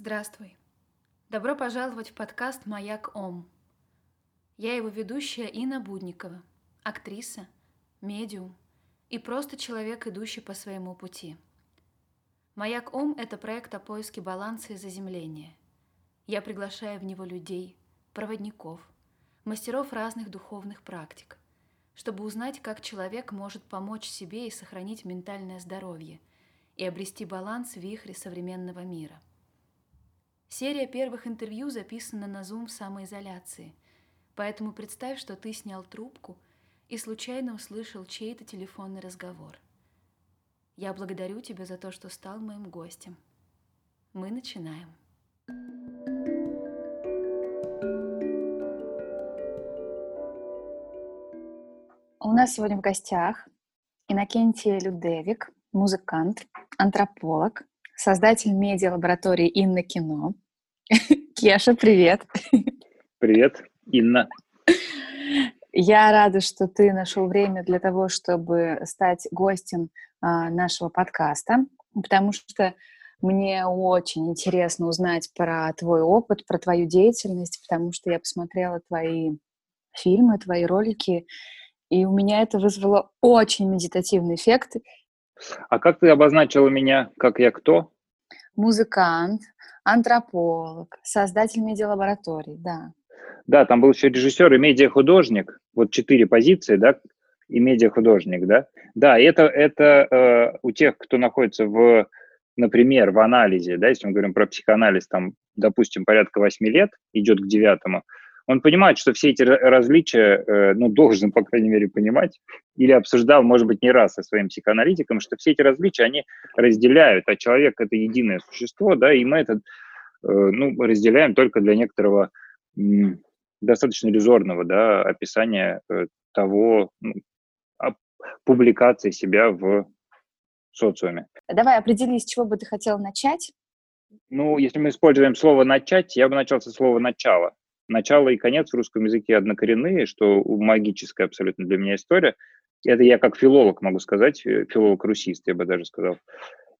Здравствуй. Добро пожаловать в подкаст «Маяк Ом». Я его ведущая Инна Будникова, актриса, медиум и просто человек, идущий по своему пути. «Маяк Ом» — это проект о поиске баланса и заземления. Я приглашаю в него людей, проводников, мастеров разных духовных практик, чтобы узнать, как человек может помочь себе и сохранить ментальное здоровье и обрести баланс в вихре современного мира — Серия первых интервью записана на Zoom в самоизоляции, поэтому представь, что ты снял трубку и случайно услышал чей-то телефонный разговор. Я благодарю тебя за то, что стал моим гостем. Мы начинаем. У нас сегодня в гостях Иннокентий Людевик, музыкант, антрополог, создатель медиа-лаборатории Инна Кино. Кеша, привет. Привет, Инна. Я рада, что ты нашел время для того, чтобы стать гостем а, нашего подкаста, потому что мне очень интересно узнать про твой опыт, про твою деятельность, потому что я посмотрела твои фильмы, твои ролики, и у меня это вызвало очень медитативный эффект. А как ты обозначила меня, как я кто? Музыкант, антрополог, создатель медиалабораторий, да. Да, там был еще режиссер и медиахудожник, вот четыре позиции, да, и медиахудожник, да. Да, это, это э, у тех, кто находится в, например, в анализе, да, если мы говорим про психоанализ, там, допустим, порядка восьми лет, идет к девятому, он понимает, что все эти различия, э, ну, должен, по крайней мере, понимать, или обсуждал, может быть, не раз со своим психоаналитиком, что все эти различия, они разделяют, а человек — это единое существо, да, и мы это, э, ну, разделяем только для некоторого достаточно иллюзорного, да, описания э, того, ну, публикации себя в социуме. Давай определи, с чего бы ты хотел начать. Ну, если мы используем слово «начать», я бы начал со слова «начало» начало и конец в русском языке однокоренные, что магическая абсолютно для меня история. Это я как филолог могу сказать, э, филолог-русист, я бы даже сказал.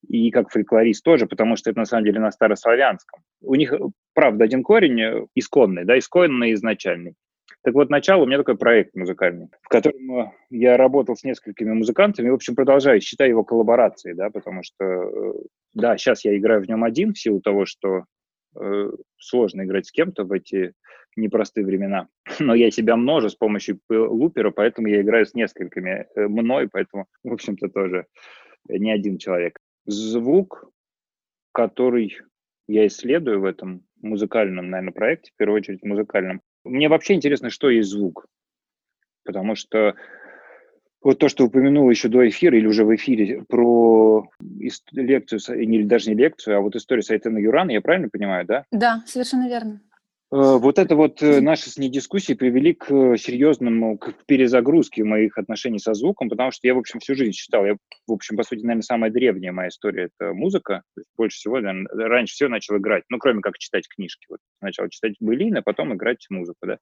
И как фольклорист тоже, потому что это на самом деле на старославянском. У них, э, правда, один корень э, исконный, да, исконный изначальный. Так вот, начало у меня такой проект музыкальный, в котором я работал с несколькими музыкантами, в общем, продолжаю, считаю его коллаборацией, да, потому что, да, сейчас я играю в нем один в силу того, что сложно играть с кем-то в эти непростые времена. Но я себя множу с помощью лупера, поэтому я играю с несколькими э, мной, поэтому, в общем-то, тоже не один человек. Звук, который я исследую в этом музыкальном, наверное, проекте, в первую очередь музыкальном. Мне вообще интересно, что есть звук. Потому что вот то, что упомянул еще до эфира или уже в эфире про лекцию, или даже не лекцию, а вот историю Сайтена Юрана, я правильно понимаю, да? Да, совершенно верно. Э, вот это вот э, наши с ней дискуссии привели к серьезному, к перезагрузке моих отношений со звуком, потому что я, в общем, всю жизнь читал. Я, в общем, по сути, наверное, самая древняя моя история – это музыка. Больше всего, наверное, раньше всего начал играть, ну, кроме как читать книжки. Вот сначала читать былины, а потом играть музыку, да.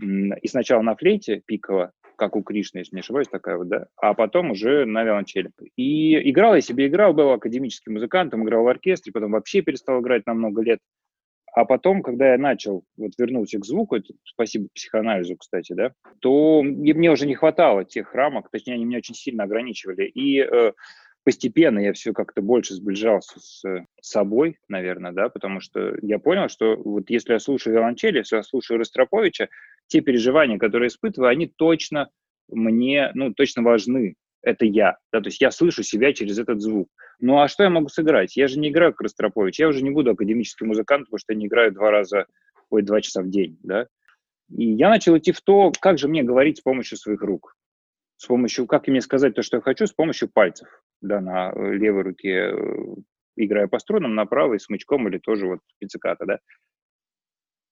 И сначала на флейте пиково, как у Кришны, если не ошибаюсь, такая вот, да, а потом уже на виолончели. И играл я себе, играл, был академическим музыкантом, играл в оркестре, потом вообще перестал играть на много лет. А потом, когда я начал, вот вернулся к звуку, это спасибо психоанализу, кстати, да, то мне уже не хватало тех рамок, точнее, они меня очень сильно ограничивали. И э, постепенно я все как-то больше сближался с собой, наверное, да, потому что я понял, что вот если я слушаю виолончели, если я слушаю Ростроповича, те переживания, которые испытываю, они точно мне, ну, точно важны. Это я, да, то есть я слышу себя через этот звук. Ну а что я могу сыграть? Я же не играю как я уже не буду академическим музыкантом, потому что я не играю два раза, ой, два часа в день, да. И я начал идти в то, как же мне говорить с помощью своих рук. С помощью, как мне сказать то, что я хочу, с помощью пальцев, да, на э, левой руке, э, играя по струнам, на правой смычком или тоже вот пицциката, да.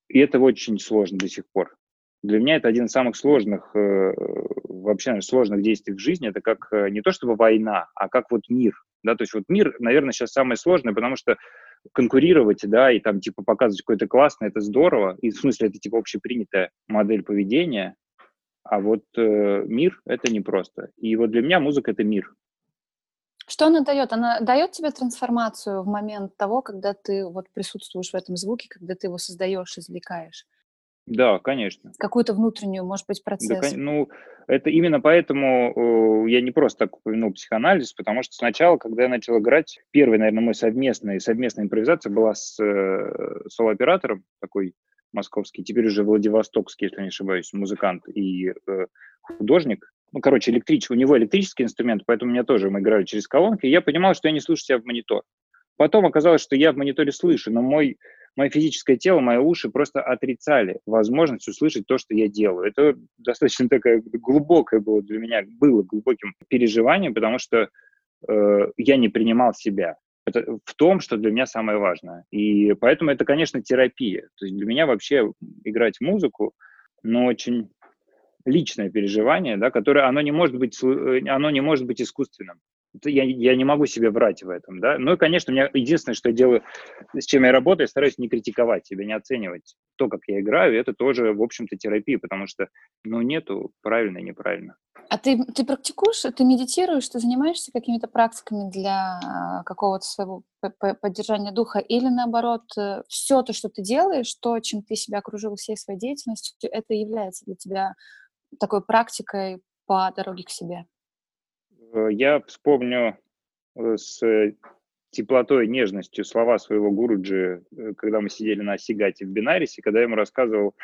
И это очень сложно до сих пор. Для меня это один из самых сложных, э, вообще, наверное, сложных действий в жизни. Это как не то чтобы война, а как вот мир, да, то есть вот мир, наверное, сейчас самое сложное, потому что конкурировать, да, и там, типа, показывать какой-то классный, это здорово, и в смысле это, типа, общепринятая модель поведения, а вот э, мир — это непросто. И вот для меня музыка — это мир. Что она дает? Она дает тебе трансформацию в момент того, когда ты вот присутствуешь в этом звуке, когда ты его создаешь, извлекаешь? Да, конечно. Какую-то внутреннюю, может быть, Да, процесс. ну, это именно поэтому э, я не просто так упомянул психоанализ, потому что сначала, когда я начал играть, первый, наверное, мой совместный, совместная импровизация была с э, соло-оператором, такой московский, теперь уже Владивостокский, если не ошибаюсь, музыкант и э, художник. Ну, короче, электрический, у него электрический инструмент, поэтому у меня тоже мы играли через колонки, и я понимал, что я не слышу себя в монитор. Потом оказалось, что я в мониторе слышу, но мой мое физическое тело, мои уши просто отрицали возможность услышать то, что я делаю. Это достаточно такое глубокое было для меня, было глубоким переживанием, потому что э, я не принимал себя. Это в том, что для меня самое важное. И поэтому это, конечно, терапия. То есть для меня вообще играть музыку, но очень личное переживание, да, которое оно не может быть, э, оно не может быть искусственным я, я не могу себе врать в этом, да. Ну и, конечно, у меня единственное, что я делаю, с чем я работаю, я стараюсь не критиковать себя, не оценивать то, как я играю, это тоже, в общем-то, терапия, потому что, ну, нету правильно и неправильно. А ты, ты практикуешь, ты медитируешь, ты занимаешься какими-то практиками для а, какого-то своего поддержания духа, или наоборот, э, все то, что ты делаешь, то, чем ты себя окружил всей своей деятельностью, это является для тебя такой практикой по дороге к себе? Э, я вспомню э, с теплотой и нежностью слова своего Гуруджи, э, когда мы сидели на Сигате в Бинарисе, когда я ему рассказывал,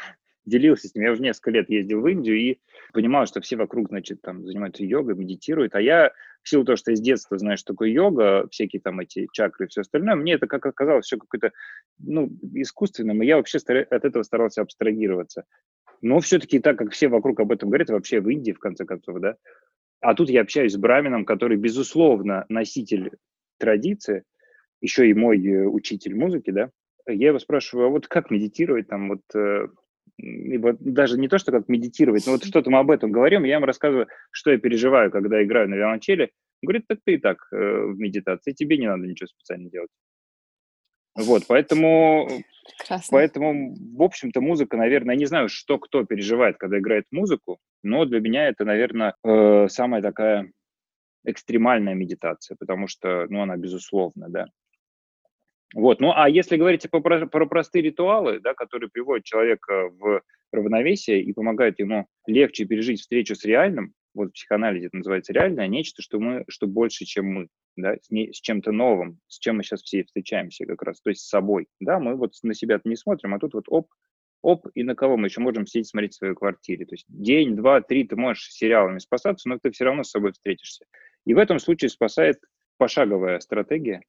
делился с ним. Я уже несколько лет ездил в Индию и понимал, что все вокруг, значит, там занимаются йогой, медитируют, а я в силу того, что я с детства знаю, что такое йога, всякие там эти чакры и все остальное, мне это как оказалось все какое-то, ну, искусственным, и я вообще от этого старался абстрагироваться. Но все-таки так как все вокруг об этом говорят, вообще в Индии, в конце концов, да, а тут я общаюсь с брамином, который, безусловно, носитель традиции, еще и мой э, учитель музыки, да. Я его спрашиваю, а вот как медитировать там, вот, э, либо даже не то, что как медитировать, но вот что-то мы об этом говорим, я ему рассказываю, что я переживаю, когда играю на виолончели. говорит, так ты и так э, в медитации, тебе не надо ничего специально делать. Вот, поэтому, Прекрасно. поэтому, в общем-то, музыка, наверное, я не знаю, что кто переживает, когда играет музыку, но для меня это, наверное, э, самая такая экстремальная медитация, потому что, ну, она безусловно, да. Вот, ну, а если говорить про, про простые ритуалы, да, которые приводят человека в равновесие и помогают ему легче пережить встречу с реальным, вот в психоанализе это называется реальное, нечто, что мы, что больше, чем мы, да, с, не, с чем-то новым, с чем мы сейчас все встречаемся как раз, то есть с собой, да, мы вот на себя не смотрим, а тут вот оп, оп, и на кого мы еще можем сидеть смотреть в своей квартире. То есть день, два, три ты можешь сериалами спасаться, но ты все равно с собой встретишься. И в этом случае спасает пошаговая стратегия,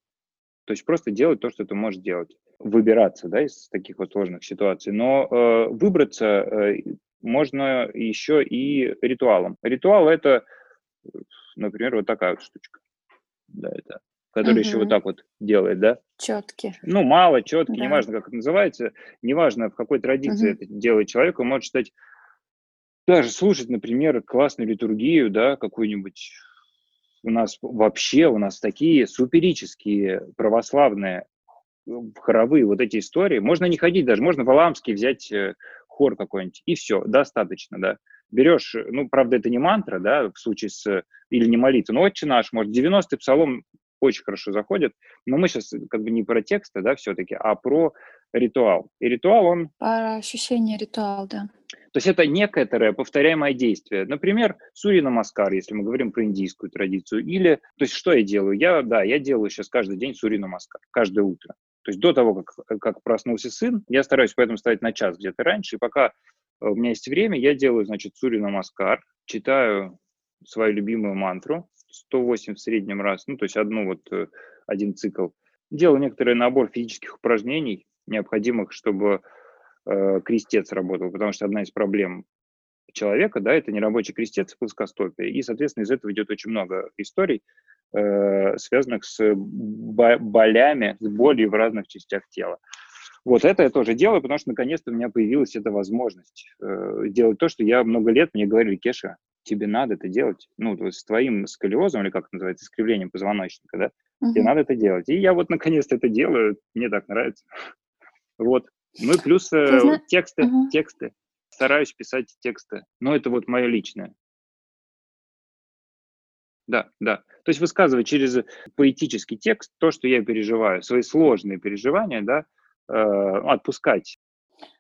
то есть просто делать то, что ты можешь делать. Выбираться да, из таких вот сложных ситуаций. Но э, выбраться э, можно еще и ритуалом. Ритуал – это, например, вот такая вот штучка. Да, это который еще вот так вот делает, да? Четкий. Ну, мало, четкий, Да. неважно, как это называется, неважно, в какой традиции это делает человек, он может считать, даже слушать, например, классную литургию, да, какую-нибудь. У нас вообще, у нас такие суперические православные хоровые вот эти истории. Можно не ходить даже, можно в Аламский взять э, хор какой-нибудь, и все, достаточно, да. Берешь, ну, правда, это не мантра, да, в случае с, или не молитва, но «Отче наш», может, 90-й псалом очень хорошо заходит. Но мы сейчас как бы не про тексты, да, все-таки, а про ритуал. И ритуал, он... Про ощущение ритуал, да. То есть это некоторое повторяемое действие. Например, Сури Намаскар, если мы говорим про индийскую традицию. Или, то есть что я делаю? Я, да, я делаю сейчас каждый день Сури Намаскар, каждое утро. То есть до того, как, как проснулся сын, я стараюсь поэтому ставить на час где-то раньше. И пока у меня есть время, я делаю, значит, Сури Намаскар, читаю свою любимую мантру, 108 в среднем раз, ну, то есть одну вот, э, один цикл. Делал некоторый набор физических упражнений, необходимых, чтобы э, крестец работал, потому что одна из проблем человека, да, это нерабочий крестец и плоскостопие. И, соответственно, из этого идет очень много историй, э, связанных с болями, с болью в разных частях тела. Вот это я тоже делаю, потому что наконец-то у меня появилась эта возможность э, делать то, что я много лет мне говорили, Кеша, тебе надо это делать, ну, с твоим сколиозом, или как это называется, искривлением позвоночника, да, uh-huh. тебе надо это делать. И я вот наконец-то это делаю, мне так нравится. Вот. Ну и плюс э, зна... тексты, uh-huh. тексты. Стараюсь писать тексты, но это вот мое личное. Да, да. То есть высказывать через поэтический текст то, что я переживаю, свои сложные переживания, да, отпускать.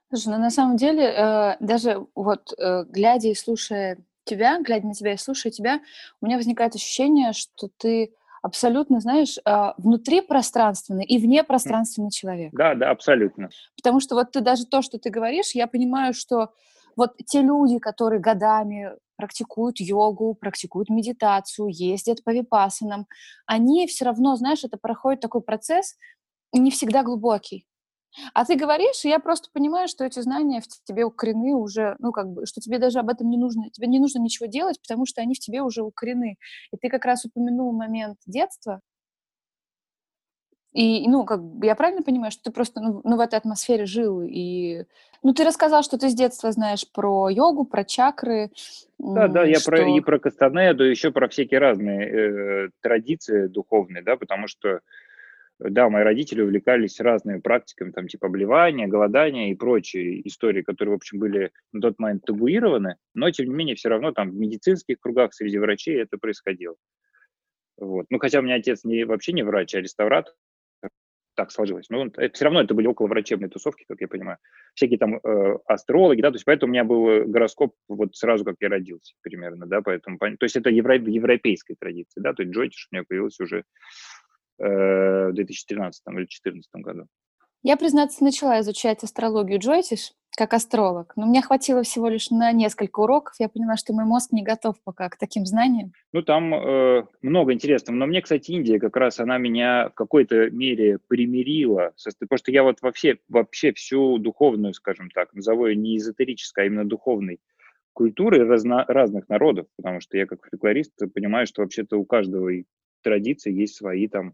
Слушай, ну на самом деле, э, даже вот э, глядя и слушая тебя, глядя на тебя и слушая тебя, у меня возникает ощущение, что ты абсолютно, знаешь, э, внутри пространственный и вне пространственный человек. Да, да, абсолютно. Потому что вот ты даже то, что ты говоришь, я понимаю, что вот те люди, которые годами практикуют йогу, практикуют медитацию, ездят по випасанам, они все равно, знаешь, это проходит такой процесс не всегда глубокий. А ты говоришь, и я просто понимаю, что эти знания в тебе укорены уже, ну, как бы, что тебе даже об этом не нужно, тебе не нужно ничего делать, потому что они в тебе уже укорены. И ты как раз упомянул момент детства, и, ну, как бы, я правильно понимаю, что ты просто ну, ну, в этой атмосфере жил, и... Ну, ты рассказал, что ты с детства знаешь про йогу, про чакры. Да, да, я про, и про Кастанеду, еще про всякие разные э, традиции духовные, да, потому что да, мои родители увлекались разными практиками, там, типа обливания, голодания и прочие истории, которые, в общем, были на тот момент табуированы, но, тем не менее, все равно там в медицинских кругах среди врачей это происходило. Вот. Ну, хотя у меня отец не, вообще не врач, а реставратор, так сложилось. Но это, все равно это были около врачебные тусовки, как я понимаю. Всякие там э, астрологи, да, то есть поэтому у меня был гороскоп вот сразу, как я родился примерно, да, поэтому, то есть это евро, европейская традиция, да, то есть Джойтиш у меня появился уже Э, в 2013 или 2014 году. Я, признаться, начала изучать астрологию Джойтиш как астролог, но мне хватило всего лишь на несколько уроков. Я поняла, что мой мозг не готов пока к таким знаниям. Ну, там э, много интересного. Но мне, кстати, Индия как раз, она меня в какой-то мере примирила. Потому что я вот вообще, вообще всю духовную, скажем так, назову ее не эзотерической, а именно духовной культуры разно, разных народов. Потому что я как фольклорист понимаю, что вообще-то у каждого традиции есть свои там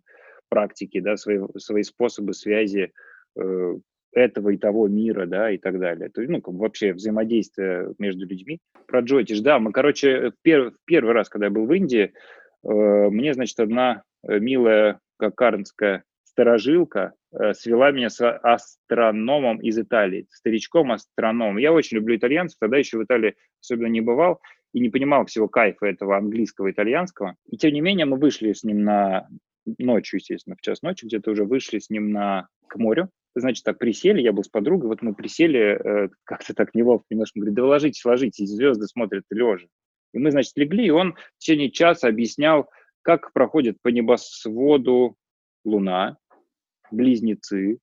практики, да, свои, свои способы связи э, этого и того мира, да, и так далее. То есть, ну, как вообще взаимодействие между людьми. Про Джотиш, да, мы, короче, в, пер, первый раз, когда я был в Индии, э, мне, значит, одна э, милая кокарнская сторожилка э, свела меня с астрономом из Италии, старичком-астрономом. Я очень люблю итальянцев, тогда еще в Италии особенно не бывал и не понимал всего кайфа этого английского, итальянского. И тем не менее мы вышли с ним на ночью, естественно, в час ночи где-то уже вышли с ним на, к морю. Значит, так присели, я был с подругой, вот мы присели, э, как-то так неловко немножко, говорит, да ложитесь, ложитесь, звезды смотрят лежа. И мы, значит, легли, и он в течение часа объяснял, как проходит по небосводу Луна, близнецы,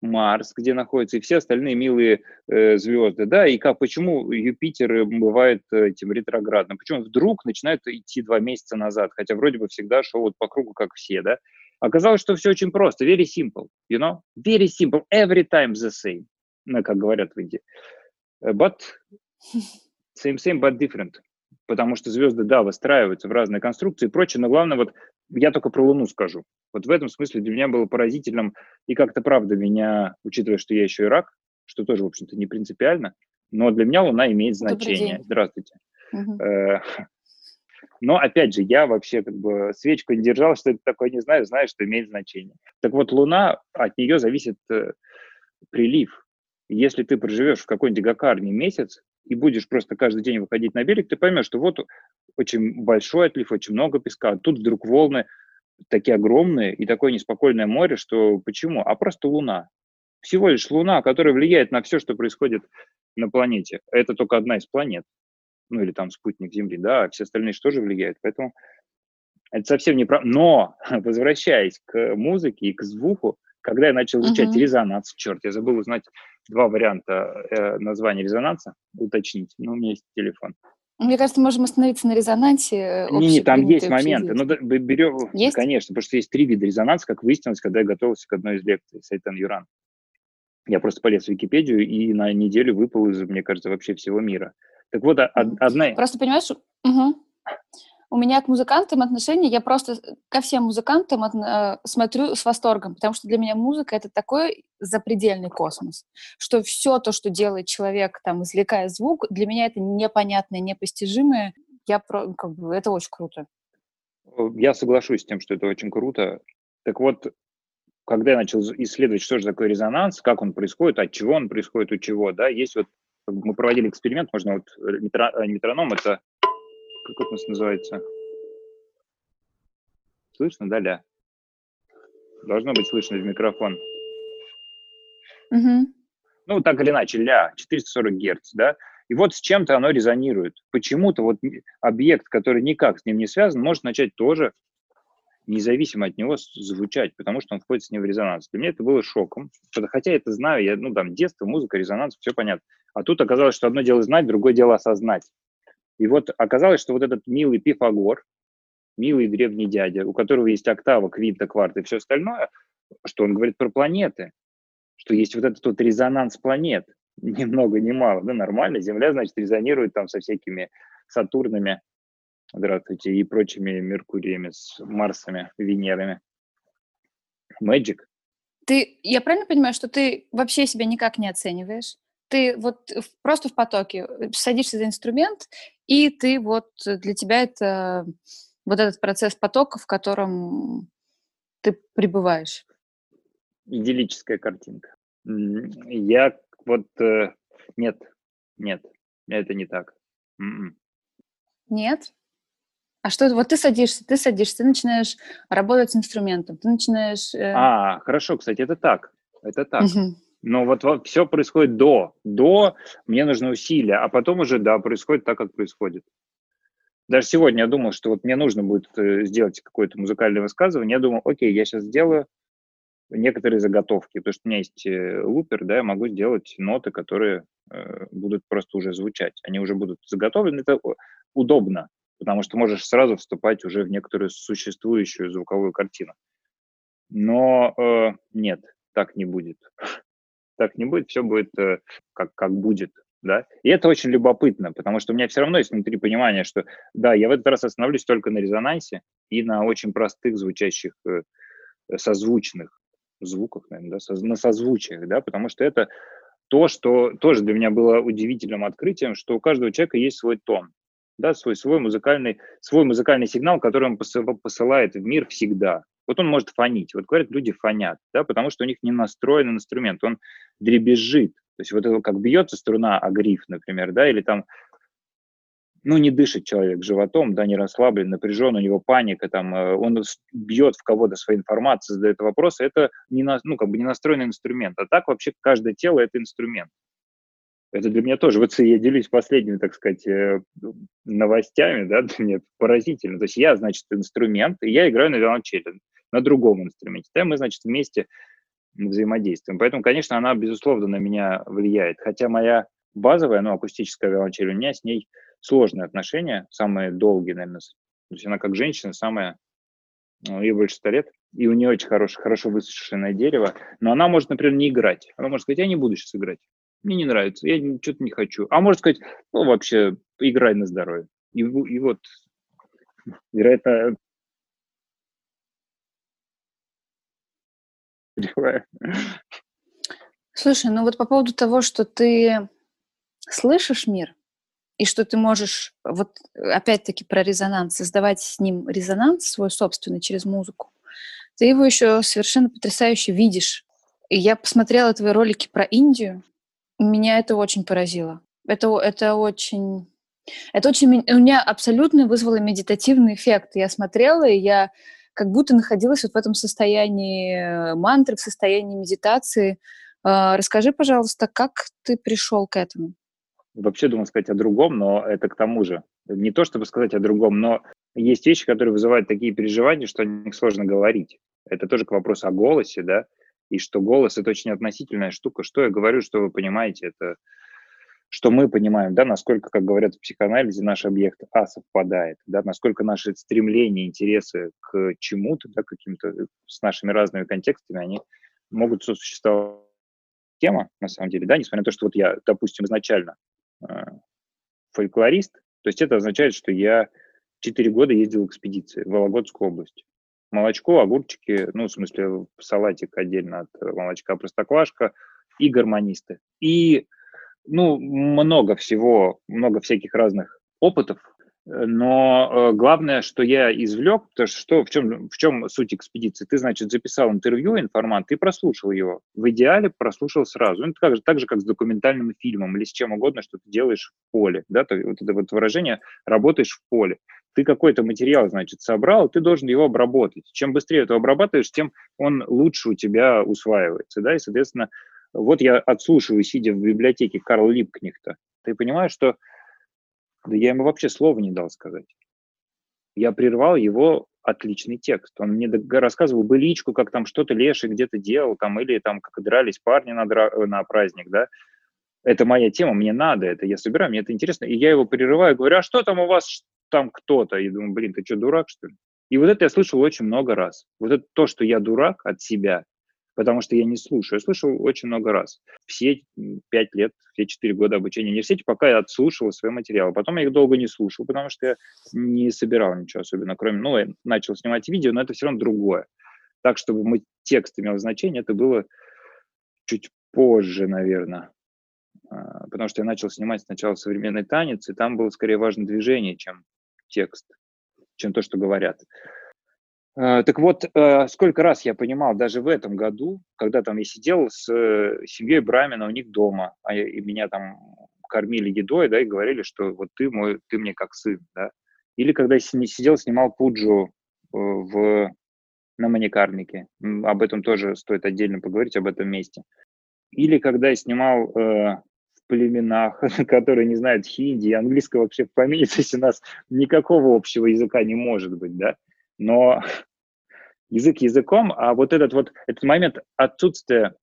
Марс, где находится, и все остальные милые э, звезды, да, и как, почему Юпитер бывает этим ретроградным, почему вдруг начинает идти два месяца назад, хотя вроде бы всегда шел вот по кругу, как все, да. Оказалось, что все очень просто, very simple, you know, very simple, every time the same, ну, как говорят в Индии. But same, same, but different. Потому что звезды, да, выстраиваются в разные конструкции и прочее, но главное, вот я только про Луну скажу. Вот в этом смысле для меня было поразительным, и как-то правда меня, учитывая, что я еще и рак, что тоже, в общем-то, не принципиально, но для меня Луна имеет значение. Здравствуйте. Угу. Но, опять же, я вообще как бы свечку не держал, что это такое не знаю, знаю, что имеет значение. Так вот, Луна, от нее зависит э, прилив. Если ты проживешь в какой-нибудь Гакарне месяц, и будешь просто каждый день выходить на берег, ты поймешь, что вот очень большой отлив, очень много песка, а тут вдруг волны такие огромные и такое неспокойное море, что почему? А просто Луна. Всего лишь Луна, которая влияет на все, что происходит на планете. Это только одна из планет. Ну или там спутник Земли, да, а все остальные же тоже влияют. Поэтому это совсем не про... Но, возвращаясь к музыке и к звуку, когда я начал изучать uh-huh. резонанс, черт, я забыл узнать два варианта э, названия резонанса, уточнить, но у меня есть телефон. Мне кажется, можем остановиться на резонансе. Э, не, не, там есть моменты. Ну, да, берем, есть? конечно, потому что есть три вида резонанса, как выяснилось, когда я готовился к одной из лекций Сайтан Юран. Я просто полез в Википедию и на неделю выпал из, мне кажется, вообще всего мира. Так вот, одна... Просто понимаешь, угу у меня к музыкантам отношение, я просто ко всем музыкантам от, э, смотрю с восторгом, потому что для меня музыка это такой запредельный космос, что все то, что делает человек, там, извлекая звук, для меня это непонятное, непостижимое. Я про, как бы, это очень круто. Я соглашусь с тем, что это очень круто. Так вот, когда я начал исследовать, что же такое резонанс, как он происходит, от чего он происходит, у чего, да, есть вот, мы проводили эксперимент, можно вот метро, метроном, это как это у нас называется? Слышно, да, Ля? Должно быть слышно в микрофон. Мгм. Ну, так или иначе, ля, 440 Гц, да? И вот с чем-то оно резонирует. Почему-то вот объект, который никак с ним не связан, может начать тоже независимо от него звучать, потому что он входит с ним в резонанс. Для меня это было шоком. Хотя я это знаю, я, ну, там, детство, музыка, резонанс, все понятно. А тут оказалось, что одно дело знать, другое дело осознать. И вот оказалось, что вот этот милый Пифагор, милый древний дядя, у которого есть октава, квинта, кварта и все остальное, что он говорит про планеты, что есть вот этот вот резонанс планет, ни много ни мало, да, нормально, Земля, значит, резонирует там со всякими Сатурнами, здравствуйте, и прочими Меркуриями, с Марсами, Венерами. Magic. Ты, я правильно понимаю, что ты вообще себя никак не оцениваешь? Ты вот просто в потоке э, садишься за инструмент, и ты вот э, для тебя это вот этот процесс потока, в котором ты пребываешь. идиллическая картинка. Я вот... э, Нет, нет, это не так. М-м. Нет? А что? Вот ты садишься, ты садишься, ты начинаешь работать с инструментом, ты начинаешь... э, А, хорошо, кстати, это так. Это так. мгм. Но вот, все происходит до. До мне нужны усилия, а потом уже, да, происходит так, как происходит. Даже сегодня я думал, что вот мне нужно будет э, сделать какое-то музыкальное высказывание. Я думал, окей, я сейчас сделаю некоторые заготовки, потому что у меня есть э, лупер, да, я могу сделать ноты, которые э, будут просто уже звучать. Они уже будут заготовлены. Это о- удобно, потому что можешь сразу вступать уже в некоторую существующую звуковую картину. Но э, нет, так не будет так не будет, все будет э, как, как будет, да. И это очень любопытно, потому что у меня все равно есть внутри понимание, что да, я в этот раз остановлюсь только на резонансе и на очень простых звучащих э, созвучных звуках, наверное, да, на созвучиях, да, потому что это то, что тоже для меня было удивительным открытием, что у каждого человека есть свой тон, да, свой, свой, музыкальный, свой музыкальный сигнал, который он посыл- посылает в мир всегда. Вот он может фонить. Вот говорят, люди фонят, да, потому что у них не настроен инструмент, он дребезжит. То есть вот это как бьется струна о гриф, например, да, или там, ну, не дышит человек животом, да, не расслаблен, напряжен, у него паника, там, э, он бьет в кого-то своей информацией, задает вопросы, это не, на, ну, как бы не настроенный инструмент. А так вообще каждое тело – это инструмент. Это для меня тоже, вот я делюсь последними, так сказать, э, новостями, да, для меня поразительно. То есть я, значит, инструмент, и я играю на виолончели, на другом инструменте. Да, мы, значит, вместе взаимодействуем. Поэтому, конечно, она, безусловно, на меня влияет. Хотя моя базовая, ну, акустическая виолончель, у меня с ней сложные отношения, самые долгие, наверное. То есть она как женщина самая, ну, ей больше 100 лет, и у нее очень хорошее, хорошо высушенное дерево, но она может, например, не играть. Она может сказать, я не буду сейчас играть, мне не нравится, я что-то не хочу. А может сказать, ну, вообще, играй на здоровье. И, и вот, вероятно, понимаю. Слушай, ну вот по поводу того, что ты слышишь мир, и что ты можешь, вот опять-таки про резонанс, создавать с ним резонанс свой собственный через музыку, ты его еще совершенно потрясающе видишь. И я посмотрела твои ролики про Индию, меня это очень поразило. Это, это очень... Это очень... У меня абсолютно вызвало медитативный эффект. Я смотрела, и я как будто находилась вот в этом состоянии э, мантры, в состоянии медитации. А, Расскажи, пожалуйста, как ты пришел к этому? Вообще думал сказать о другом, но это к тому же. Не то, чтобы сказать о другом, но есть вещи, которые вызывают такие переживания, что о них сложно говорить. Это тоже к вопросу о голосе, да, и что голос – это очень относительная штука. Что я говорю, что вы понимаете, это что мы понимаем, да, насколько, как говорят в психоанализе, наш объект А совпадает, да, насколько наши стремления, интересы к чему-то, да, каким-то э, с нашими разными контекстами, они могут сосуществовать. Тема, на самом деле, да, несмотря на то, что вот я, допустим, изначально э, фольклорист, то есть это означает, что я 4 года ездил в экспедиции в Вологодскую область. Молочко, огурчики, ну, в смысле, салатик отдельно от э, молочка, простоквашка и гармонисты. И, ну, много всего, много всяких разных опытов. Но главное, что я извлек, то что в чем, в чем суть экспедиции? Ты, значит, записал интервью информант, ты прослушал его. В идеале прослушал сразу. Ну, так, же, так же, как с документальным фильмом или с чем угодно, что ты делаешь в поле. Да? То, вот это вот выражение «работаешь в поле». Ты какой-то материал, значит, собрал, ты должен его обработать. Чем быстрее ты обрабатываешь, тем он лучше у тебя усваивается. Да? И, соответственно, вот я отслушиваю, сидя в библиотеке Карла Липкнехта. Ты понимаешь, что да я ему вообще слова не дал сказать. Я прервал его отличный текст. Он мне рассказывал быличку, как там что-то леший где-то делал, там, или там как дрались парни на, дра... на праздник, да. Это моя тема, мне надо это, я собираю, мне это интересно. И я его прерываю, говорю, а что там у вас там кто-то? И думаю, блин, ты что, дурак, что ли? И вот это я слышал очень много раз. Вот это то, что я дурак от себя, потому что я не слушаю. Я слышал очень много раз. Все пять лет, все четыре года обучения университете, пока я отслушивал свои материалы. Потом я их долго не слушал, потому что я не собирал ничего особенно, кроме, ну, я начал снимать видео, но это все равно другое. Так, чтобы мой текст имел значение, это было чуть позже, наверное. А, потому что я начал снимать сначала современный танец, и там было скорее важно движение, чем текст, чем то, что говорят. Э, так вот, э, сколько раз я понимал, даже в этом году, когда там я сидел с э, семьей Брамина у них дома, а и меня там кормили едой, да, и говорили, что вот ты мой, ты мне как сын, да. Или когда я сидел, снимал пуджу в, на маникарнике, об этом тоже стоит отдельно поговорить, об этом месте. Или когда я снимал э, в племенах, которые не знают хинди, английского вообще в помине, то есть у нас никакого общего языка не может быть, да. Но язык языком, а вот этот вот этот момент отсутствия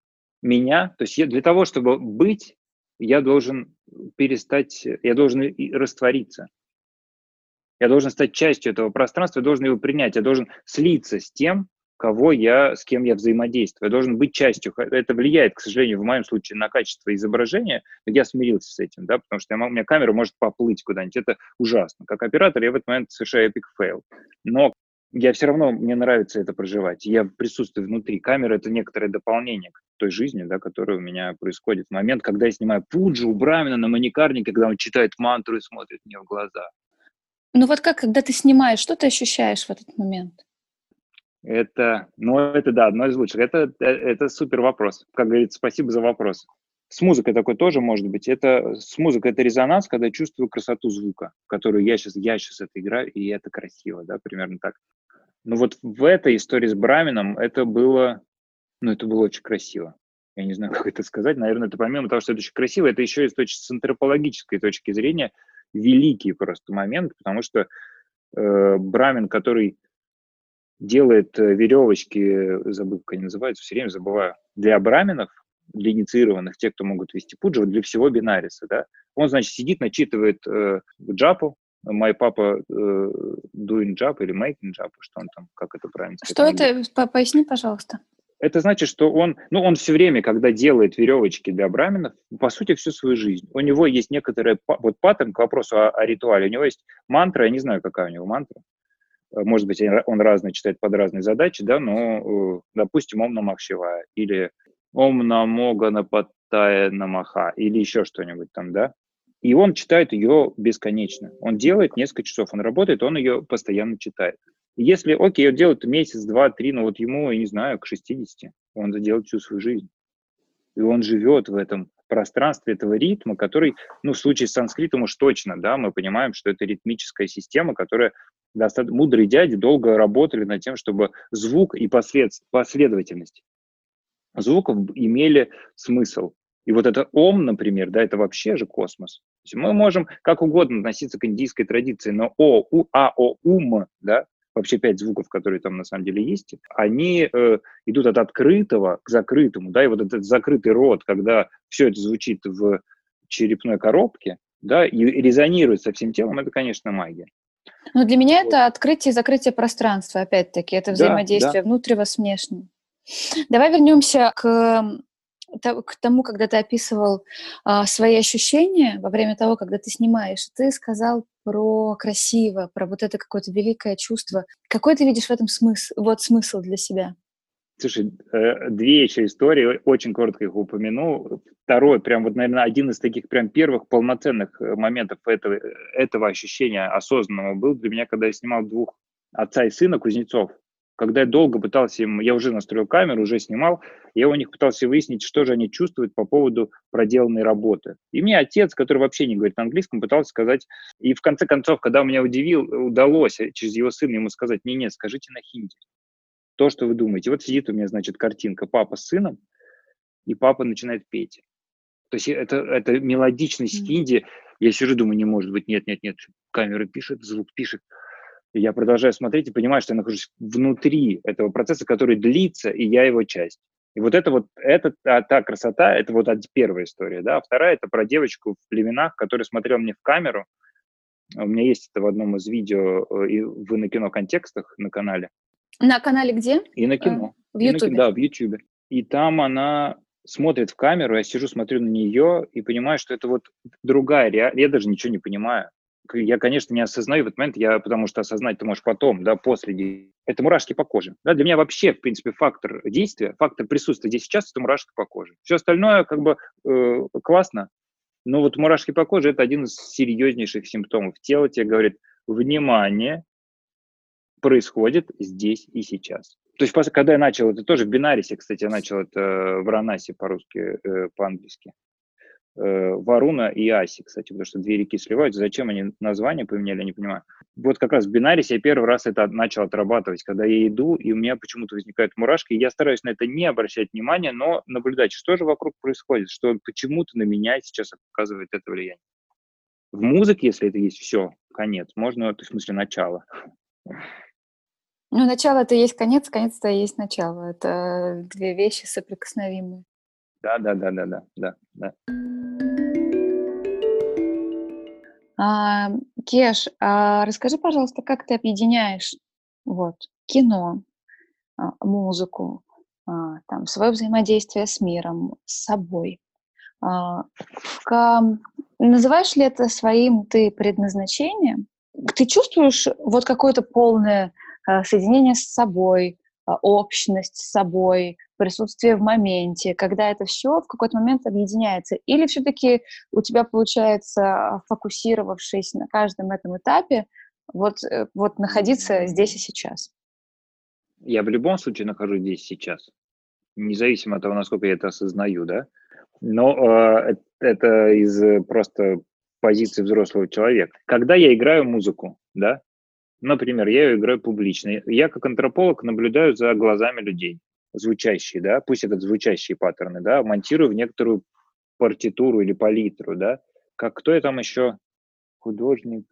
меня, то есть я, для того, чтобы быть, я должен перестать, я должен раствориться. Я должен стать частью этого пространства, я должен его принять, я должен слиться с тем, кого я, с кем я взаимодействую. Я должен быть частью. Это влияет, к сожалению, в моем случае на качество изображения. Я смирился с этим, да, потому что я, у меня камера может поплыть куда-нибудь. Это ужасно. Как оператор я в этот момент совершаю epic fail. Но я все равно, мне нравится это проживать. Я присутствую внутри. Камера — это некоторое дополнение к той жизни, да, которая у меня происходит в момент, когда я снимаю Пуджи у Брамина на Маникарнике, когда он читает мантру и смотрит мне в глаза. Ну вот как, когда ты снимаешь, что ты ощущаешь в этот момент? Это, ну это да, одно из лучших. Это, это, это супер вопрос. Как говорится, спасибо за вопрос. С музыкой такой тоже может быть. Это, с музыкой это резонанс, когда я чувствую красоту звука, которую я сейчас, я сейчас это играю, и это красиво, да, примерно так. Ну вот в этой истории с Брамином это было, ну это было очень красиво. Я не знаю, как это сказать. Наверное, это помимо того, что это очень красиво, это еще и с, точки, с антропологической точки зрения великий просто момент, потому что э, Брамин, который делает э, веревочки, забыл, как они называются, все время забываю, для браминов, для инициированных, тех, кто могут вести пуджи, для всего бинариса, да. Он, значит, сидит, начитывает э, джапу, My папа э, doing job или making job, что он там, как это правильно сказать? Что это? Поясни, пожалуйста. Это значит, что он, ну, он все время, когда делает веревочки для браминов, по сути, всю свою жизнь. У него есть некоторые, вот паттерн к вопросу о, о ритуале. У него есть мантра, я не знаю, какая у него мантра. Э, может быть, он разный читает под разные задачи, да, но, э, допустим, Ом Намах Шивая или Ом Намо Ганапатая Намаха или еще что-нибудь там, да. И он читает ее бесконечно. Он делает несколько часов, он работает, он ее постоянно читает. если, окей, он делает месяц, два, три, ну вот ему, я не знаю, к 60, он это делает всю свою жизнь. И он живет в этом пространстве этого ритма, который, ну, в случае с санскритом уж точно, да, мы понимаем, что это ритмическая система, которая достаточно мудрые дяди долго работали над тем, чтобы звук и послед, последовательность звуков имели смысл. И вот это ом, например, да, это вообще же космос. Есть мы можем как угодно относиться к индийской традиции, но о, у, а, о, ум, да, вообще пять звуков, которые там на самом деле есть, они э, идут от открытого к закрытому, да, и вот этот закрытый рот, когда все это звучит в черепной коробке, да, и резонирует со всем телом, это, конечно, магия. Но для меня вот. это открытие и закрытие пространства, опять-таки, это взаимодействие да, да. внутреннего с внешним. Давай вернемся к к тому, когда ты описывал а, свои ощущения во время того, когда ты снимаешь, ты сказал про красиво, про вот это какое-то великое чувство. Какой ты видишь в этом смысл, вот смысл для себя? Слушай, э, две еще истории, очень коротко их упомяну. Второй, прям вот, наверное, один из таких прям первых полноценных э, моментов этого, этого ощущения осознанного был для меня, когда я снимал двух отца и сына Кузнецов. Когда я долго пытался им, я уже настроил камеру, уже снимал, я у них пытался выяснить, что же они чувствуют по поводу проделанной работы. И мне отец, который вообще не говорит на английском, пытался сказать, и в конце концов, когда у меня удивил, удалось через его сына ему сказать, не-не, скажите на хинди то, что вы думаете. Вот сидит у меня, значит, картинка папа с сыном, и папа начинает петь. То есть это, это мелодичность хинди. Я сижу, думаю, не может быть, нет, нет, нет. Камера пишет, звук пишет. И я продолжаю смотреть и понимаю, что я нахожусь внутри этого процесса, который длится, и я его часть. И вот это вот, это, та, та красота, это вот первая история, да. А вторая – это про девочку в племенах, которая смотрела мне в камеру. У меня есть это в одном из видео э, и в на кино контекстах на канале. На канале где? И на кино. В Ютубе? Да, в Ютубе. И там она смотрит в камеру, я сижу, смотрю на нее и понимаю, что это вот другая реальность. Я даже ничего не понимаю. Я, конечно, не осознаю в этот момент, я, потому что осознать ты можешь потом, да, после. Это мурашки по коже. Да, для меня вообще, в принципе, фактор действия, фактор присутствия здесь сейчас – это мурашки по коже. Все остальное как бы э, классно, но вот мурашки по коже – это один из серьезнейших симптомов. Тело тебе говорит, внимание, происходит здесь и сейчас. То есть, когда я начал, это тоже в бинарисе, кстати, я начал это в Ранасе по-русски, э, по-английски. Э, Варуна и Аси, кстати, потому что две реки сливаются. Зачем они название поменяли, я не понимаю. Вот как раз в бинарисе я первый раз это начал отрабатывать, когда я иду, и у меня почему-то возникают мурашки, и я стараюсь на это не обращать внимания, но наблюдать, что же вокруг происходит, что почему-то на меня сейчас оказывает это влияние. В музыке, если это есть все, конец, можно, в смысле начало. Ну, начало это есть конец, конец это есть начало. Это две вещи соприкосновимые. Да, да, да, да, да, да, да. А, Кеш, а расскажи, пожалуйста, как ты объединяешь вот кино, а, музыку, а, там свое взаимодействие с миром, с собой. А, к, называешь ли это своим ты предназначением? Ты чувствуешь вот какое-то полное соединение с собой, общность с собой, присутствие в моменте, когда это все в какой-то момент объединяется? Или все-таки у тебя получается, фокусировавшись на каждом этом этапе, вот, э, вот находиться здесь и сейчас? Я в любом случае нахожусь здесь сейчас, независимо от того, насколько я это осознаю, да. Но э, это из просто позиции взрослого человека. Когда я играю музыку, да, Например, я ее играю публично. Я как антрополог наблюдаю за глазами людей, звучащие, да, пусть это звучащие паттерны, да, монтирую в некоторую партитуру или палитру, да, как кто я там еще, художник.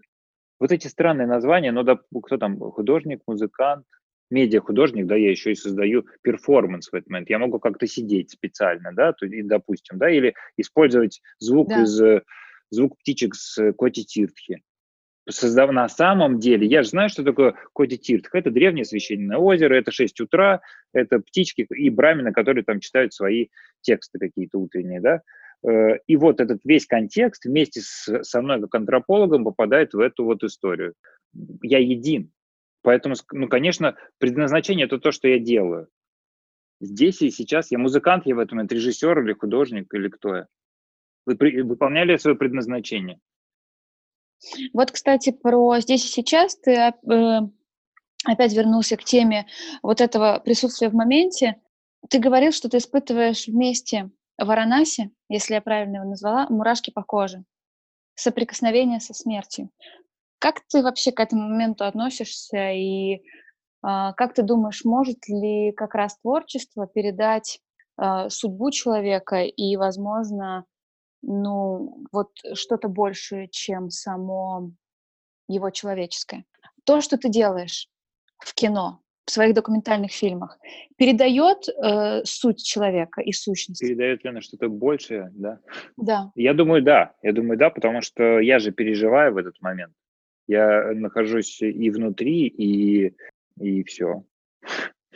Вот эти странные названия, но да, кто там, художник, музыкант, медиа-художник, да, я еще и создаю перформанс в этот момент. Я могу как-то сидеть специально, да, то, и, допустим, да, или использовать звук да. из звук птичек с Коти Тиртхи создав на самом деле, я же знаю, что такое Коти-Тиртх. Это древнее священное озеро, это 6 утра, это птички и брамины, которые там читают свои тексты какие-то утренние, да. Э, и вот этот весь контекст вместе с, со мной как антропологом попадает в эту вот историю. Я един. Поэтому, ну, конечно, предназначение – это то, что я делаю. Здесь и сейчас я музыкант, я в этом момент режиссер или художник, или кто я. Вы выполняли свое предназначение. Вот, кстати, про здесь и сейчас ты э, опять вернулся к теме вот этого присутствия в моменте. Ты говорил, что ты испытываешь вместе Варанаси, если я правильно его назвала, мурашки по коже, соприкосновение со смертью. Как ты вообще к этому моменту относишься и э, как ты думаешь, может ли как раз творчество передать э, судьбу человека и, возможно, ну, вот что-то большее, чем само его человеческое. То, что ты делаешь в кино, в своих документальных фильмах, передает э, суть человека и сущность. Передает ли она что-то большее, да? Да. Я думаю, да. Я думаю, да, потому что я же переживаю в этот момент. Я нахожусь и внутри, и, и все.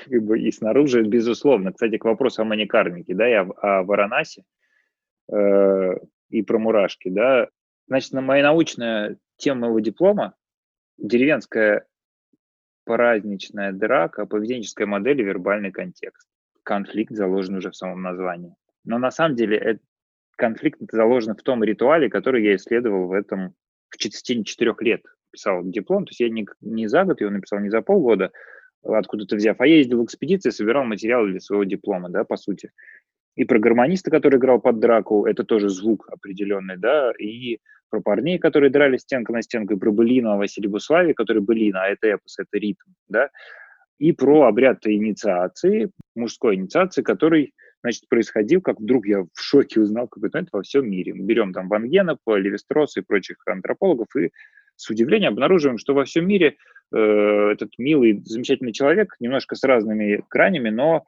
И снаружи, безусловно. Кстати, к вопросу о маникарнике, да, я о Варанасе. Э, и про мурашки, да. Значит, на моя научная тема моего диплома деревенская праздничная драка, поведенческая модель и вербальный контекст. конфликт заложен уже в самом названии. Но на самом деле это, конфликт заложен в том ритуале, который я исследовал в этом в течение четырех лет. Писал диплом, то есть я не, не за год его написал, не за полгода, откуда-то взяв, а я ездил в экспедиции, собирал материалы для своего диплома, да, по сути. И про гармониста, который играл под драку, это тоже звук определенный, да, и про парней, которые драли стенка на стенку, и про Былину о Василии Буславе, который Былина, а это эпос, это ритм, да, и про обряд инициации, мужской инициации, который, значит, происходил, как вдруг я в шоке узнал, как это во всем мире. Мы берем там Ван Генопа, Левистроса и прочих антропологов и с удивлением обнаруживаем, что во всем мире э, этот милый, замечательный человек, немножко с разными гранями, но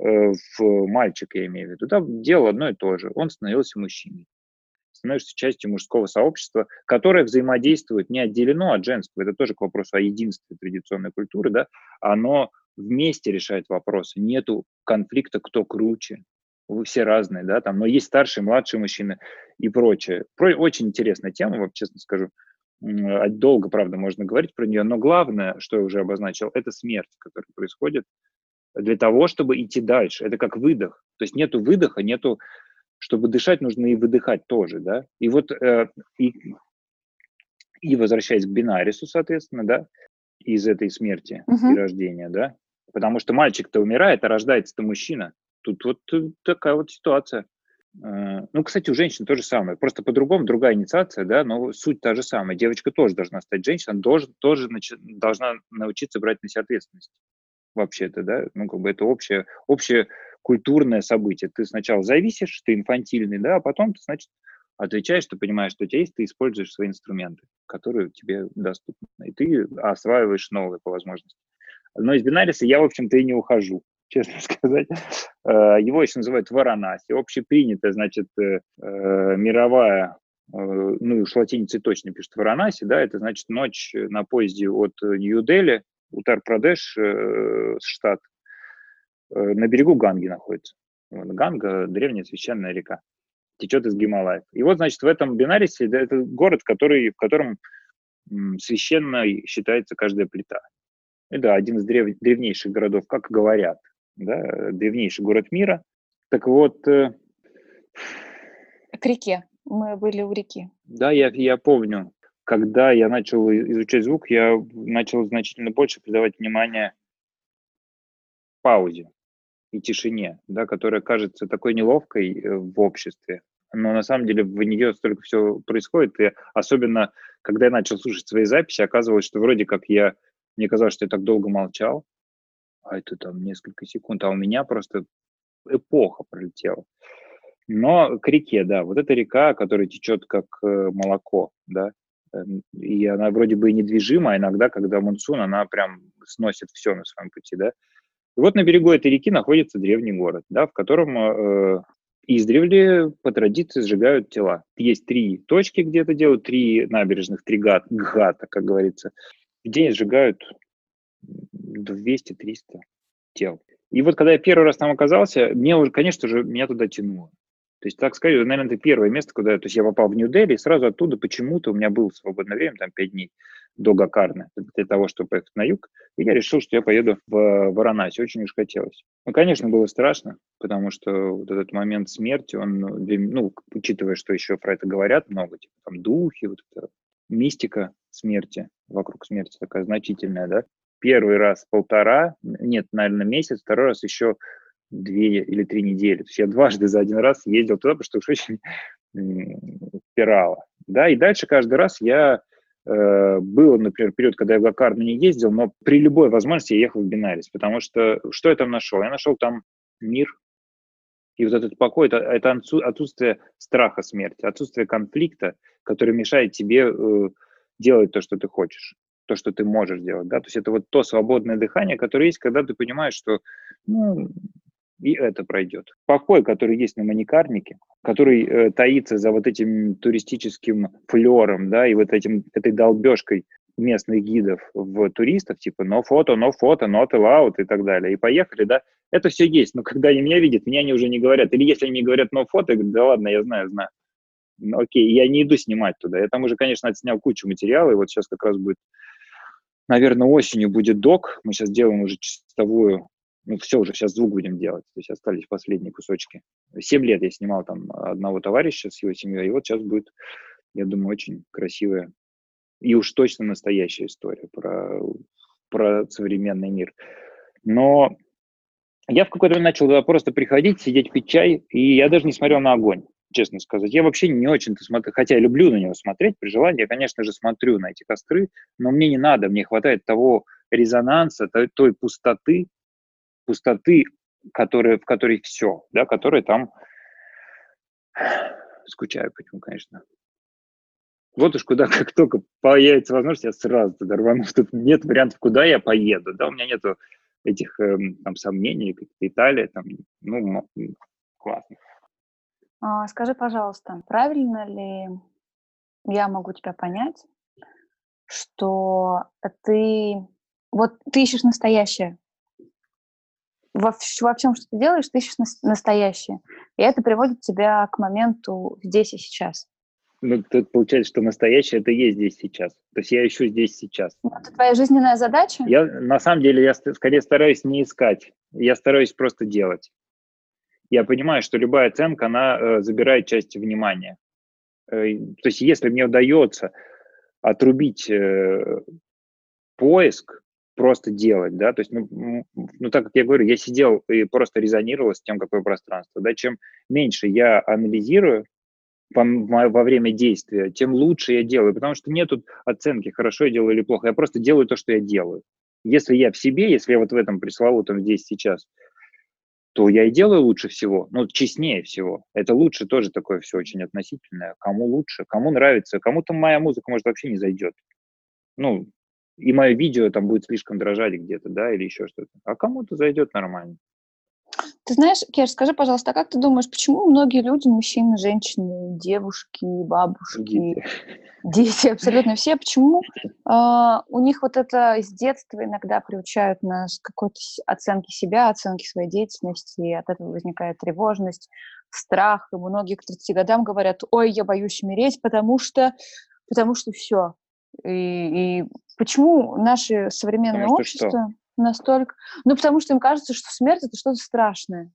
в мальчик, я имею в виду, да, делал одно и то же. Он становился мужчиной. Становишься частью мужского сообщества, которое взаимодействует, не отделено от женского, это тоже к вопросу о единстве традиционной культуры, да, оно вместе решает вопросы, нету конфликта, кто круче, вы все разные, да, там, но есть старшие, младшие мужчины и прочее. Про, очень интересная тема, вот, честно скажу, долго, правда, можно говорить про нее, но главное, что я уже обозначил, это смерть, которая происходит для того, чтобы идти дальше. Это как выдох. То есть нету выдоха, нету чтобы дышать, нужно и выдыхать тоже, да. И вот э, и, и возвращаясь к бинарису, соответственно, да, из этой смерти uh-huh. и рождения, да, потому что мальчик-то умирает, а рождается-то мужчина. Тут вот такая вот ситуация. Э, ну, кстати, у женщин то же самое, просто по-другому, другая инициация, да, но суть та же самая. Девочка тоже должна стать женщиной, она должен, тоже нач- должна научиться брать на себя ответственность. Вообще-то, да, ну, как бы это общее, общее культурное событие. Ты сначала зависишь, ты инфантильный, да, а потом ты, значит, отвечаешь, ты понимаешь, что у тебя есть, ты используешь свои инструменты, которые тебе доступны, и ты осваиваешь новые по возможности. Но из бинариса я, в общем-то, и не ухожу, честно сказать. Э, его еще называют Варанаси. Общепринятая, значит, э, э, мировая, ну уж латиницей точно пишут Варанаси, да, это значит ночь на поезде от Нью-Дели, Утар-Прадеш, штат, Э, на берегу Ганги находится. Ганга – древняя священная река, течет из Гималаев. И вот, значит, в этом Бинарисе да, это город, который, в котором священно считается каждая плита. Это один из древ, древнейших городов, как говорят, да, древнейший город мира. Так вот... Э, К реке. Мы были у реки. Да, я, я помню. Когда я начал изучать звук, я начал значительно больше придавать внимание паузе и тишине, да, которая кажется такой неловкой э, в обществе, но на самом деле в нее столько все происходит, и особенно, когда я начал слушать свои записи, оказывалось, что вроде как я, мне казалось, что я так долго молчал, а это там несколько секунд, а у меня просто эпоха пролетела. Но к реке, да, вот эта река, которая течет как э, молоко, да, и она вроде бы и недвижима, а иногда, когда мунсун, она прям сносит все на своем пути, да, и вот на берегу этой реки находится древний город, да, в котором э, издревле по традиции сжигают тела. Есть три точки, где это делают, три набережных, три гат, гата, как говорится. В день сжигают 200-300 тел. И вот когда я первый раз там оказался, мне уже, конечно же, меня туда тянуло. То есть, так сказать, наверное, это первое место, куда то есть я попал в Нью-Дели, и сразу оттуда почему-то у меня было свободное время, там, пять дней до Гакарны, для того, чтобы поехать на юг, и я решил, что я поеду в Варанаси, очень уж хотелось. Ну, конечно, было страшно, потому что вот этот момент смерти, он, ну, ну учитывая, что еще про это говорят много, типа там духи, вот эта мистика смерти, вокруг смерти такая значительная, да, первый раз полтора, нет, наверное, месяц, второй раз еще две или три недели. То есть я дважды за один раз ездил туда, потому что уж очень впирало. Да, и дальше каждый раз я э, был, например, период, когда я в Гакарну не ездил, но при любой возможности я ехал в Бинарис, потому что что я там нашел? Я нашел там мир, и вот этот покой, это, это отсутствие страха смерти, отсутствие конфликта, который мешает тебе э, делать то, что ты хочешь, то, что ты можешь делать. Да? То есть это вот то свободное дыхание, которое есть, когда ты понимаешь, что ну, и это пройдет. Покой, который есть на маникарнике, который э, таится за вот этим туристическим флером, да, и вот этим, этой долбежкой местных гидов в туристов, типа no фото, no фото, not allowed и так далее. И поехали, да, это все есть. Но когда они меня видят, меня они уже не говорят. Или если они мне говорят no фото, я говорю, да ладно, я знаю, знаю. Ну, окей, я не иду снимать туда. Я там уже, конечно, отснял кучу материала, и вот сейчас как раз будет, наверное, осенью будет док. Мы сейчас делаем уже чистовую ну, все уже, сейчас звук будем делать. То есть остались последние кусочки. Семь лет я снимал там одного товарища с его семьей, и вот сейчас будет, я думаю, очень красивая и уж точно настоящая история про, про современный мир. Но я в какой-то момент начал туда просто приходить, сидеть, пить чай, и я даже не смотрел на огонь, честно сказать. Я вообще не очень-то смотрю, хотя я люблю на него смотреть, при желании я, конечно же, смотрю на эти костры, но мне не надо, мне хватает того резонанса, той, той пустоты, пустоты, которая, в которой все, да, которая там... Скучаю по нему, конечно. Вот уж куда, как только появится возможность, я сразу туда рвану. Тут нет вариантов, куда я поеду, да, у меня нету этих э, там сомнений, как Италия, там, ну, классно. А, скажи, пожалуйста, правильно ли я могу тебя понять, что ты вот ты ищешь настоящее во, во всем, что ты делаешь, ты ищешь настоящее, и это приводит тебя к моменту здесь и сейчас. Ну, тут получается, что настоящее это есть здесь сейчас. То есть я ищу здесь сейчас. Ну, это твоя жизненная задача? Я, на самом деле, я скорее стараюсь не искать. Я стараюсь просто делать. Я понимаю, что любая оценка, она э, забирает часть внимания. Э, то есть если мне удается отрубить э, поиск, просто делать, да, то есть, ну, ну, так как я говорю, я сидел и просто резонировал с тем, какое пространство, да, чем меньше я анализирую, во время действия, тем лучше я делаю, потому что нет тут оценки, хорошо я делаю или плохо, я просто делаю то, что я делаю. Если я в себе, если я вот в этом пресловутом здесь сейчас, то я и делаю лучше всего, ну, честнее всего. Это лучше тоже такое все очень относительное. Кому лучше, кому нравится, кому-то моя музыка, может, вообще не зайдет. Ну, и мое видео там будет слишком дрожать где-то, да, или еще что-то. А кому-то зайдет нормально. Ты знаешь, Кеш, скажи, пожалуйста, а как ты думаешь, почему многие люди, мужчины, женщины, девушки, бабушки, дети, дети абсолютно все, почему э, у них вот это с детства иногда приучают нас к какой-то оценке себя, оценке своей деятельности, и от этого возникает тревожность, страх, и многие к 30 годам говорят, ой, я боюсь умереть, потому что, потому что все. И, и почему наше современное потому общество... Что? настолько... Ну, потому что им кажется, что смерть — это что-то страшное.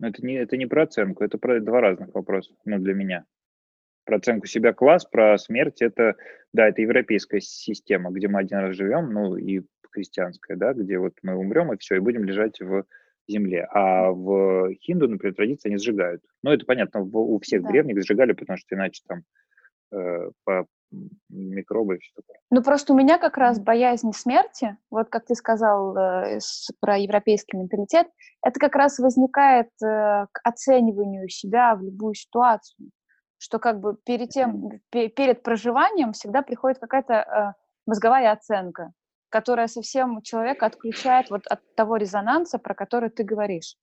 Это не, это не про оценку, это про два разных вопроса, ну, для меня. Про оценку себя класс, про смерть — это, да, это европейская система, где мы один раз живем, ну, и христианская, да, где вот мы умрем, и все, и будем лежать в земле. А в хинду, например, традиции они сжигают. Ну, это понятно, у всех да. древних сжигали, потому что иначе там э, по, микробы и все такое. Ну, просто у меня как раз боязнь смерти, вот как ты сказал э, с, про европейский менталитет, это как раз возникает э, к оцениванию себя в любую ситуацию, что как бы перед тем, перед проживанием всегда приходит какая-то э, мозговая оценка, которая совсем человека отключает вот от того резонанса, про который ты говоришь.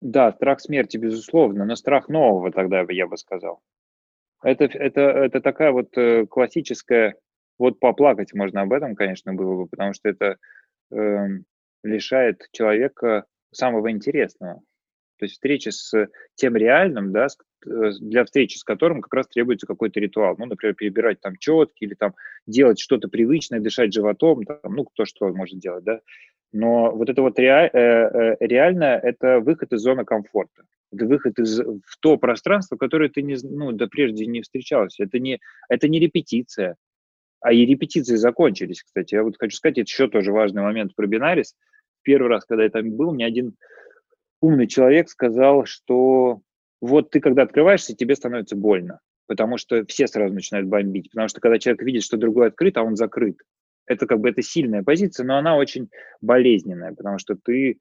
Да, страх смерти, безусловно, но страх нового тогда, я бы сказал. Это, это, это такая вот э, классическая, вот поплакать можно об этом, конечно, было бы, потому что это э, лишает человека самого интересного. То есть встреча с тем реальным, да, э, для встречи с которым как раз требуется какой-то ритуал. Ну, например, перебирать там четки или там делать что-то привычное, дышать животом, там, ну, кто что может делать, да. Но вот это вот реаль, э, э, реально это выход из зоны комфорта. Это выход из, в то пространство, которое ты не, ну, да прежде не встречался. Это не, это не репетиция. А и репетиции закончились, кстати. Я вот хочу сказать, это еще тоже важный момент про бинарис. Первый раз, когда я там был, мне один умный человек сказал, что вот ты, когда открываешься, тебе становится больно, потому что все сразу начинают бомбить, потому что когда человек видит, что другой открыт, а он закрыт, это как бы это сильная позиция, но она очень болезненная, потому что ты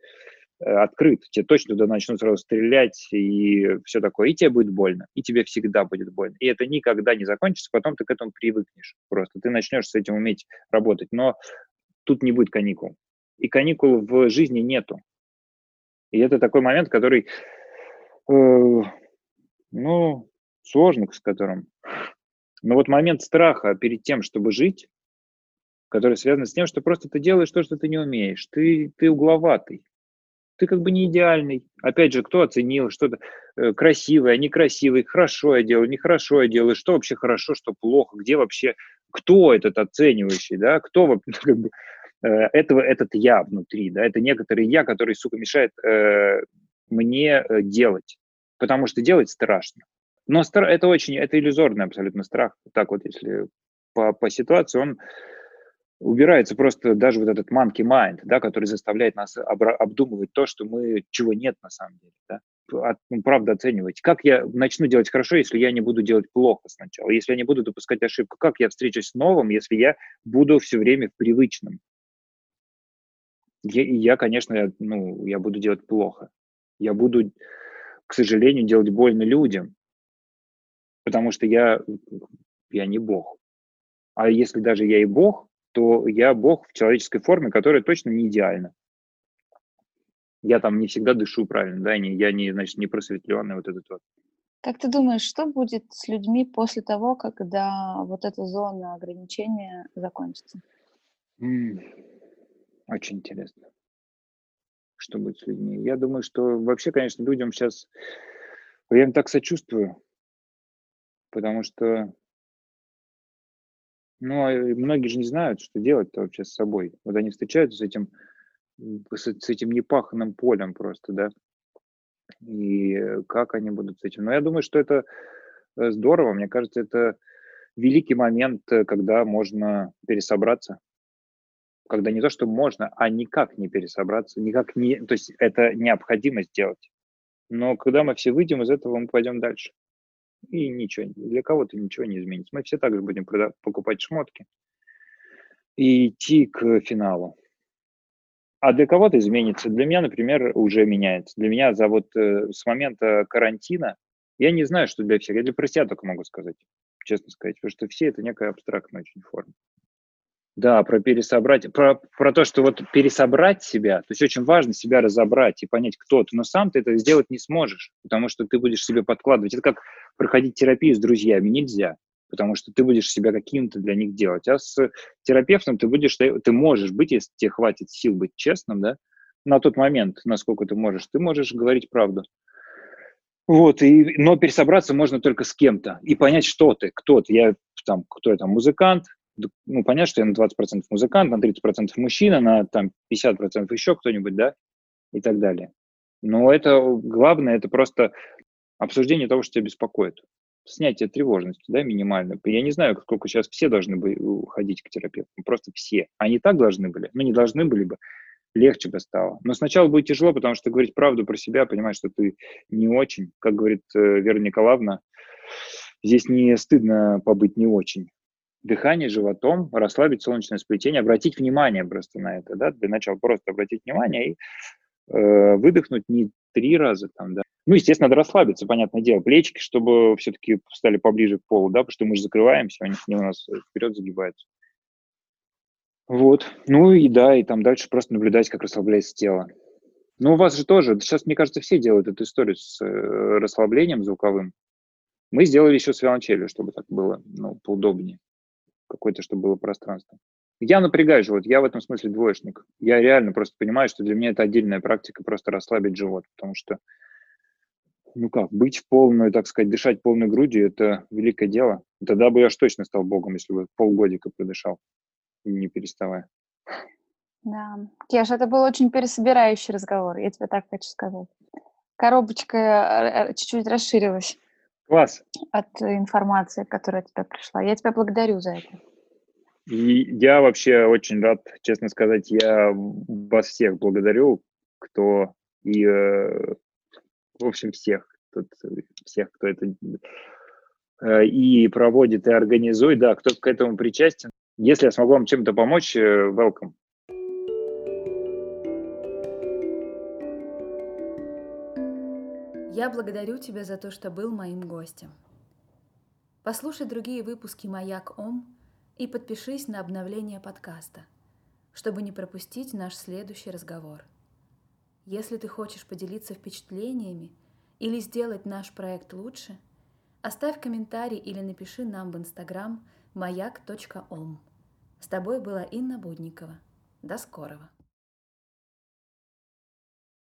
э, открыт, тебе точно туда начнут сразу стрелять и все такое, и тебе будет больно, и тебе всегда будет больно, и это никогда не закончится, потом ты к этому привыкнешь просто, ты начнешь с этим уметь работать, но тут не будет каникул, и каникул в жизни нету, и это такой момент, который, э, ну, сложно с которым, но вот момент страха перед тем, чтобы жить, который связан с тем, что просто ты делаешь то, что ты не умеешь. Ты, ты угловатый. Ты как бы не идеальный. Опять же, кто оценил что-то э, красивое, некрасивое, хорошо я делаю, нехорошо я делаю, что вообще хорошо, что плохо, где вообще, кто этот оценивающий, да, кто как бы, этого этот я внутри, да, это некоторый я, который, сука, мешает э, мне э, делать, потому что делать страшно. Но стар, это очень, это иллюзорный абсолютно страх. Так вот, если по, по ситуации, он убирается просто даже вот этот monkey mind, да, который заставляет нас обдумывать то, что мы, чего нет на самом деле, да. От, ну, правда оценивать. Как я начну делать хорошо, если я не буду делать плохо сначала, если я не буду допускать ошибку? Как я встречусь с новым, если я буду все время в привычном? Я, я конечно, ну, я буду делать плохо. Я буду, к сожалению, делать больно людям, потому что я, я не Бог. А если даже я и Бог, то я Бог в человеческой форме, которая точно не идеальна. Я там не всегда дышу правильно, да, не, я не, значит, не просветленный вот этот вот. Как ты думаешь, что будет с людьми после того, когда вот эта зона ограничения закончится? Очень интересно. Что будет с людьми? Я думаю, что вообще, конечно, людям сейчас... Я им так сочувствую, потому что ну, а, многие же не знают, что делать-то вообще с собой. Вот они встречаются с этим, с, с этим непаханным полем просто, да. И как они будут с этим? Но я думаю, что это э, здорово. Мне кажется, это великий момент, э, когда можно пересобраться. Когда не то, что можно, а никак не пересобраться, никак не... То есть это необходимо сделать. Но когда мы все выйдем из этого, мы пойдем дальше и ничего, для кого-то ничего не изменится. Мы все также будем прода- покупать шмотки и идти к финалу. А для кого-то изменится. Для меня, например, уже меняется. Для меня за вот э, с момента карантина, я не знаю, что для всех. Я для про себя только могу сказать, честно сказать, потому что все это некая абстрактная очень форма. Да, про пересобрать, про, про то, что вот пересобрать себя, то есть очень важно себя разобрать и понять, кто ты, но сам ты это сделать не сможешь, потому что ты будешь себе подкладывать. Это как проходить терапию с друзьями, нельзя, потому что ты будешь себя каким-то для них делать. А с терапевтом ты будешь, ты можешь быть, если тебе хватит сил быть честным, да, на тот момент, насколько ты можешь, ты можешь говорить правду. Вот, и, но пересобраться можно только с кем-то и понять, что ты, кто ты. Я там, кто я там, музыкант, ну, понятно, что я на 20% музыкант, на 30% мужчина, на там 50% еще кто-нибудь, да, и так далее. Но это главное, это просто обсуждение того, что тебя беспокоит. Снятие тревожности, да, минимально. Я не знаю, сколько сейчас все должны бы ходить к терапевту, просто все. Они так должны были, но не должны были бы, легче бы стало. Но сначала будет тяжело, потому что говорить правду про себя, понимать, что ты не очень, как говорит э, Вера Николаевна, здесь не стыдно побыть не очень дыхание животом, расслабить солнечное сплетение, обратить внимание просто на это, да, для начала просто обратить внимание и э, выдохнуть не три раза там, да. Ну, естественно, надо расслабиться, понятное дело, плечики, чтобы все-таки стали поближе к полу, да, потому что мы же закрываемся, они, они у нас вперед загибаются. Вот, ну и да, и там дальше просто наблюдать, как расслабляется тело. Ну, у вас же тоже, сейчас, мне кажется, все делают эту историю с э, расслаблением звуковым. Мы сделали еще с виолончелью, чтобы так было, ну, поудобнее какое-то, чтобы было пространство. Я напрягаюсь вот я в этом смысле двоечник. Я реально просто понимаю, что для меня это отдельная практика просто расслабить живот, потому что, ну как, быть в полную, так сказать, дышать полной грудью – это великое дело. Тогда бы я уж точно стал богом, если бы полгодика продышал, не переставая. Да. Кеш, это был очень пересобирающий разговор, я тебе так хочу сказать. Коробочка э, э, чуть-чуть расширилась. Класс. От информации, которая тебе пришла. Я тебя благодарю за это. И я вообще очень рад, честно сказать, я вас всех благодарю, кто и, э, в общем, всех, тут, всех, кто это э, и проводит, и организует, да, кто к этому причастен. Если я смогу вам чем-то помочь, э, welcome. Я благодарю тебя за то, что был моим гостем. Послушай другие выпуски «Маяк Ом» и подпишись на обновление подкаста, чтобы не пропустить наш следующий разговор. Если ты хочешь поделиться впечатлениями или сделать наш проект лучше, оставь комментарий или напиши нам в инстаграм маяк.ом. С тобой была Инна Будникова. До скорого!